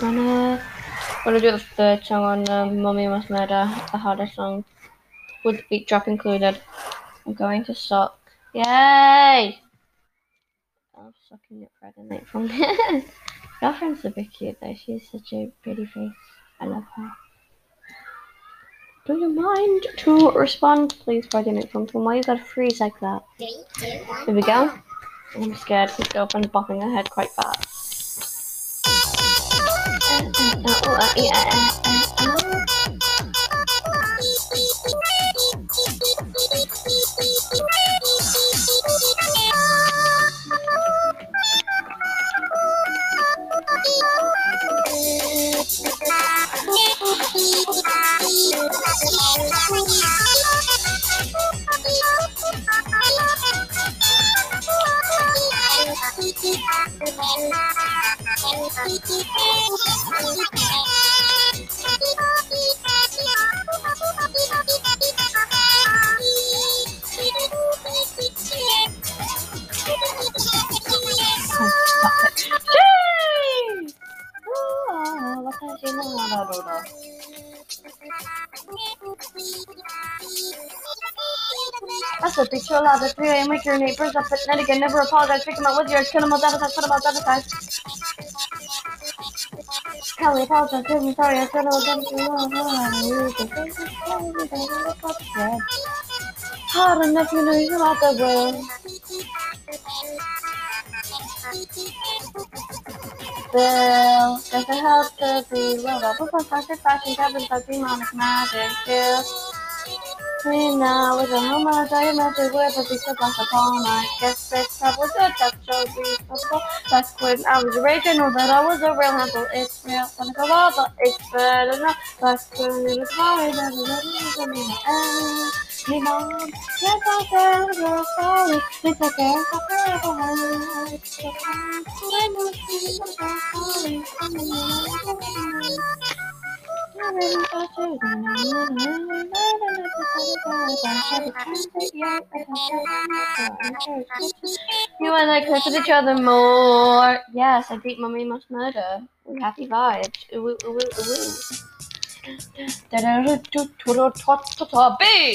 Gonna gonna do the third song on um, Mummy Must Murder, the hardest song with the beat drop included. I'm going to suck. Yay! I'm sucking at Friday night from Your friend's a bit cute though. She's such a pretty face. I love her. Do you mind to respond, please, Friday night from Why you gotta freeze like that? Here we go. I'm scared. His girlfriend's bopping her head quite fast. That's a big chill out at 3 a.m. Wake your neighbors up at night again. Never apologize. Pick them out with yours. Kill them all. Sabotage. Put them all. Sabotage. Kelly, apologize. I'm sorry. I said going to Hard enough, you know, you're not the way. Bill, help to be up with a fashion fashion cabin but demonic magic skill? Me now with a hummer, diametric with a piece of glass upon I guess it's up with a so beautiful. That's when I was raging, know that I was a real handle. It's real, go all, but it's better now. That's when it was hard, and it was me and me mom. Yes, I you're sorry. It's you You and I closer to each other more. Yes, I beat Mummy Must Murder. Happy vibes. Ooh, ooh, ooh, ooh. Da